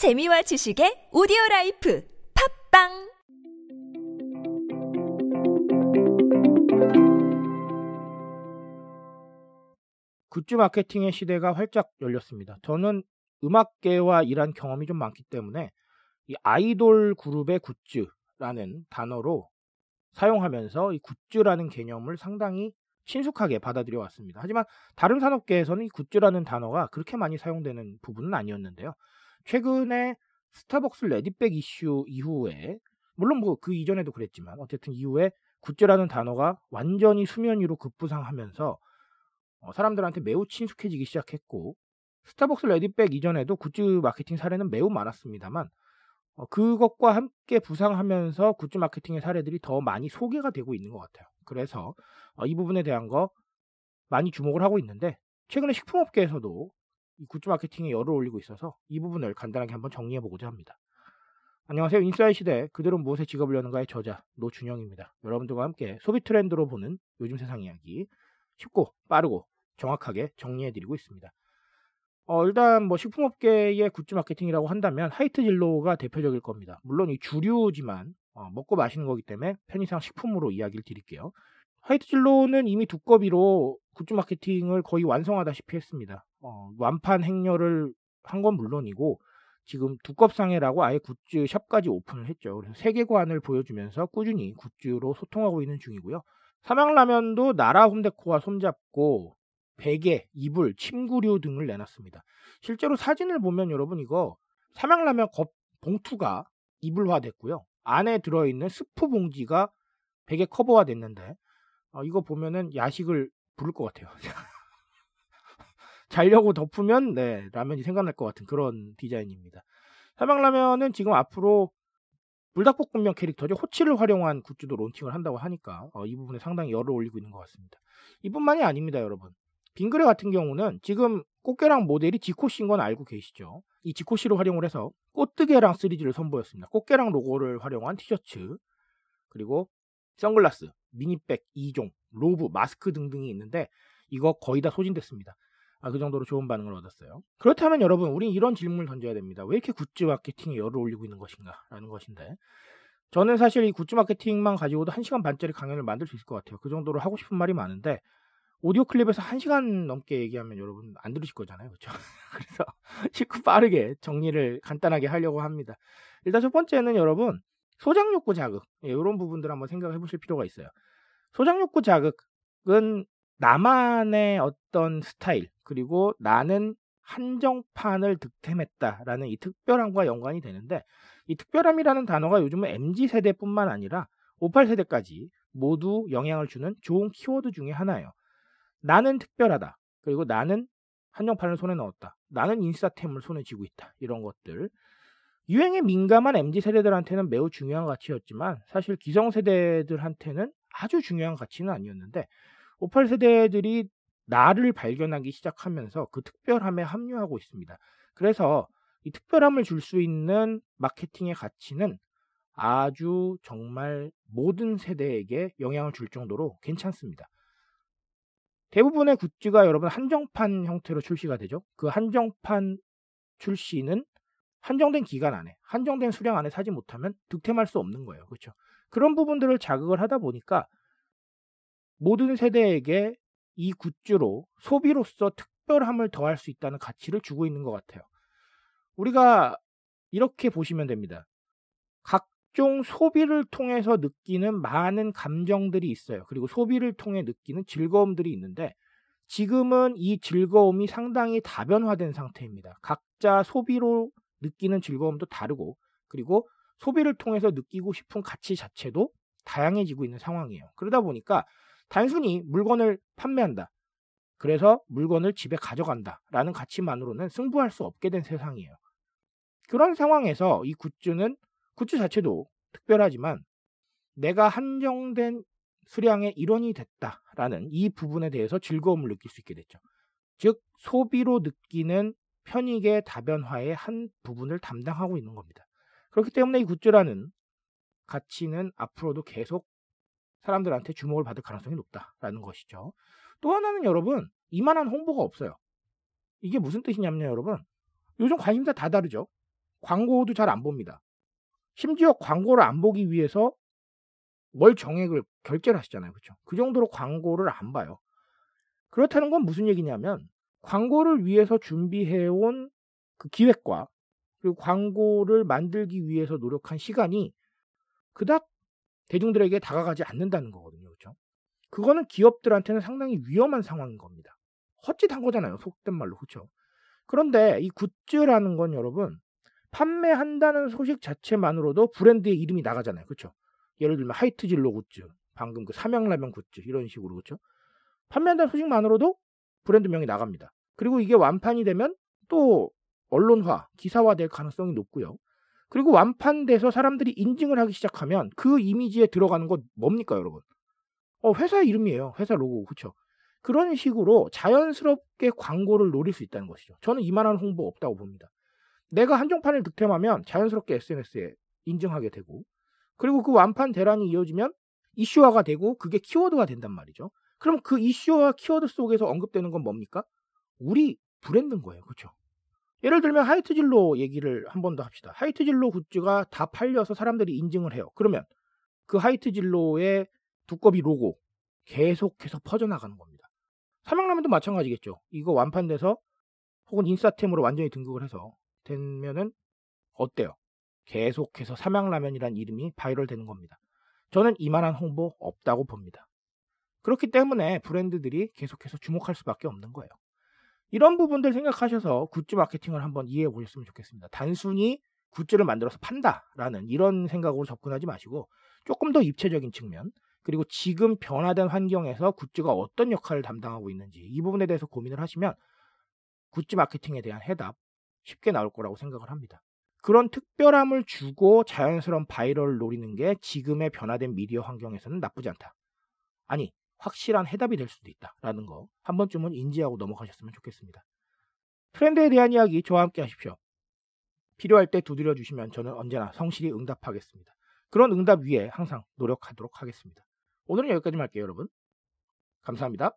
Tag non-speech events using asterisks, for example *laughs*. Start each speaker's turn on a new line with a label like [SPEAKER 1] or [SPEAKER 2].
[SPEAKER 1] 재미와 지식의 오디오 라이프 팟빵
[SPEAKER 2] 굿즈 마케팅의 시대가 활짝 열렸습니다. 저는 음악계와 일한 경험이 좀 많기 때문에 이 아이돌 그룹의 굿즈라는 단어로 사용하면서 이 굿즈라는 개념을 상당히 친숙하게 받아들여 왔습니다. 하지만 다른 산업계에서는 이 굿즈라는 단어가 그렇게 많이 사용되는 부분은 아니었는데요. 최근에 스타벅스 레디백 이슈 이후에 물론 뭐 그 이전에도 그랬지만 어쨌든 이후에 굿즈라는 단어가 완전히 수면 위로 급부상하면서 어, 사람들한테 매우 친숙해지기 시작했고 스타벅스 레디백 이전에도 굿즈 마케팅 사례는 매우 많았습니다만 어, 그것과 함께 부상하면서 굿즈 마케팅의 사례들이 더 많이 소개가 되고 있는 것 같아요. 그래서 어, 이 부분에 대한 거 많이 주목을 하고 있는데 최근에 식품업계에서도 이 굿즈 마케팅에 열을 올리고 있어서 이 부분을 간단하게 한번 정리해 보고자 합니다. 안녕하세요. 인싸의 시대 그들은 무엇에 지갑을 여는가의 저자 노준영입니다. 여러분들과 함께 소비 트렌드로 보는 요즘 세상 이야기 쉽고 빠르고 정확하게 정리해 드리고 있습니다. 어, 일단 뭐 식품업계의 굿즈 마케팅이라고 한다면 하이트 진로가 대표적일 겁니다. 물론 이 주류지만 어, 먹고 마시는 거기 때문에 편의상 식품으로 이야기를 드릴게요. 하이트 진로는 이미 두꺼비로 굿즈 마케팅을 거의 완성하다시피 했습니다. 어, 완판 행렬을 한 건 물론이고 지금 두껍상회라고 아예 굿즈 샵까지 오픈을 했죠. 그래서 세계관을 보여주면서 꾸준히 굿즈로 소통하고 있는 중이고요. 삼양라면도 나라 홈데코와 손잡고 베개, 이불, 침구류 등을 내놨습니다. 실제로 사진을 보면 여러분 이거 삼양라면 겉 봉투가 이불화 됐고요. 안에 들어있는 스프 봉지가 베개 커버화 됐는데 어, 이거 보면은 야식을 부를 것 같아요. *laughs* 자려고 덮으면 네 라면이 생각날 것 같은 그런 디자인입니다. 삼양라면은 지금 앞으로 불닭볶음면 캐릭터죠. 호치를 활용한 굿즈도 론칭을 한다고 하니까 어, 이 부분에 상당히 열을 올리고 있는 것 같습니다. 이뿐만이 아닙니다, 여러분. 빙그레 같은 경우는 지금 꽃게랑 모델이 지코씨인 건 알고 계시죠? 이 지코씨를 활용을 해서 꽃뜨개랑 시리즈를 선보였습니다. 꽃게랑 로고를 활용한 티셔츠, 그리고 선글라스, 미니백 2종, 로브, 마스크 등등이 있는데 이거 거의 다 소진됐습니다. 아, 그 정도로 좋은 반응을 얻었어요. 그렇다면 여러분, 우린 이런 질문을 던져야 됩니다. 왜 이렇게 굿즈 마케팅에 열을 올리고 있는 것인가? 라는 것인데. 저는 사실 이 굿즈 마케팅만 가지고도 1시간 반짜리 강연을 만들 수 있을 것 같아요. 그 정도로 하고 싶은 말이 많은데, 오디오 클립에서 1시간 넘게 얘기하면 여러분 안 들으실 거잖아요. 그렇죠? *laughs* 그래서 쉽고 빠르게 정리를 간단하게 하려고 합니다. 일단 첫 번째는 여러분, 소장 욕구 자극. 예, 이런 부분들 한번 생각해 보실 필요가 있어요. 소장 욕구 자극은 나만의 어떤 스타일, 그리고 나는 한정판을 득템했다라는 이 특별함과 연관이 되는데 이 특별함이라는 단어가 요즘은 MZ 세대뿐만 아니라 58 세대까지 모두 영향을 주는 좋은 키워드 중에 하나예요. 나는 특별하다. 그리고 나는 한정판을 손에 넣었다. 나는 인스타템을 손에 쥐고 있다. 이런 것들. 유행에 민감한 MZ 세대들한테는 매우 중요한 가치였지만 사실 기성 세대들한테는 아주 중요한 가치는 아니었는데 58 세대들이 나를 발견하기 시작하면서 그 특별함에 합류하고 있습니다. 그래서 이 특별함을 줄 수 있는 마케팅의 가치는 아주 정말 모든 세대에게 영향을 줄 정도로 괜찮습니다. 대부분의 굿즈가 여러분 한정판 형태로 출시가 되죠. 그 한정판 출시는 한정된 기간 안에, 한정된 수량 안에 사지 못하면 득템할 수 없는 거예요. 그렇죠? 그런 부분들을 자극을 하다 보니까 모든 세대에게 이 굿즈로 소비로서 특별함을 더할 수 있다는 가치를 주고 있는 것 같아요. 우리가 이렇게 보시면 됩니다. 각종 소비를 통해서 느끼는 많은 감정들이 있어요. 그리고 소비를 통해 느끼는 즐거움들이 있는데 지금은 이 즐거움이 상당히 다변화된 상태입니다. 각자 소비로 느끼는 즐거움도 다르고 그리고 소비를 통해서 느끼고 싶은 가치 자체도 다양해지고 있는 상황이에요. 그러다 보니까 단순히 물건을 판매한다. 그래서 물건을 집에 가져간다. 라는 가치만으로는 승부할 수 없게 된 세상이에요. 그런 상황에서 이 굿즈는 굿즈 자체도 특별하지만 내가 한정된 수량의 일원이 됐다라는 이 부분에 대해서 즐거움을 느낄 수 있게 됐죠. 즉 소비로 느끼는 편익의 다변화의 한 부분을 담당하고 있는 겁니다. 그렇기 때문에 이 굿즈라는 가치는 앞으로도 계속 사람들한테 주목을 받을 가능성이 높다라는 것이죠. 또 하나는 여러분 이만한 홍보가 없어요. 이게 무슨 뜻이냐면요, 여러분. 요즘 관심사 다 다르죠. 광고도 잘 안 봅니다. 심지어 광고를 안 보기 위해서 월 정액을 결제를 하시잖아요. 그렇죠? 그 정도로 광고를 안 봐요. 그렇다는 건 무슨 얘기냐면 광고를 위해서 준비해 온 그 기획과 그리고 광고를 만들기 위해서 노력한 시간이 그닥 대중들에게 다가가지 않는다는 거거든요. 그렇죠? 그거는 기업들한테는 상당히 위험한 상황인 겁니다. 헛짓한 거잖아요. 속된 말로. 그렇죠? 그런데 이 굿즈라는 건 여러분 판매한다는 소식 자체만으로도 브랜드의 이름이 나가잖아요. 그렇죠? 예를 들면 하이트진로 굿즈, 방금 그 삼양라면 굿즈 이런 식으로 그렇죠? 판매한다는 소식만으로도 브랜드명이 나갑니다. 그리고 이게 완판이 되면 또 언론화, 기사화 될 가능성이 높고요. 그리고 완판돼서 사람들이 인증을 하기 시작하면 그 이미지에 들어가는 건 뭡니까, 여러분? 어, 회사 이름이에요. 회사 로고. 그렇죠? 그런 식으로 자연스럽게 광고를 노릴 수 있다는 것이죠. 저는 이만한 홍보 없다고 봅니다. 내가 한정판을 득템하면 자연스럽게 SNS에 인증하게 되고 그리고 그 완판 대란이 이어지면 이슈화가 되고 그게 키워드가 된단 말이죠. 그럼 그 이슈와 키워드 속에서 언급되는 건 뭡니까? 우리 브랜드인 거예요. 그렇죠? 예를 들면 하이트 진로 얘기를 한 번 더 합시다. 하이트 진로 굿즈가 다 팔려서 사람들이 인증을 해요. 그러면 그 하이트 진로의 두꺼비 로고 계속해서 퍼져나가는 겁니다. 삼양라면도 마찬가지겠죠. 이거 완판돼서 혹은 인싸템으로 완전히 등극을 해서 되면은 어때요? 계속해서 삼양라면이란 이름이 바이럴 되는 겁니다. 저는 이만한 홍보 없다고 봅니다. 그렇기 때문에 브랜드들이 계속해서 주목할 수밖에 없는 거예요. 이런 부분들 생각하셔서 굿즈 마케팅을 한번 이해해 보셨으면 좋겠습니다. 단순히 굿즈를 만들어서 판다라는 이런 생각으로 접근하지 마시고 조금 더 입체적인 측면 그리고 지금 변화된 환경에서 굿즈가 어떤 역할을 담당하고 있는지 이 부분에 대해서 고민을 하시면 굿즈 마케팅에 대한 해답 쉽게 나올 거라고 생각을 합니다. 그런 특별함을 주고 자연스러운 바이럴을 노리는 게 지금의 변화된 미디어 환경에서는 나쁘지 않다. 아니, 확실한 해답이 될 수도 있다라는 거 한 번쯤은 인지하고 넘어가셨으면 좋겠습니다. 트렌드에 대한 이야기 저와 함께 하십시오. 필요할 때 두드려 주시면 저는 언제나 성실히 응답하겠습니다. 그런 응답 위에 항상 노력하도록 하겠습니다. 오늘은 여기까지 할게요, 여러분. 감사합니다.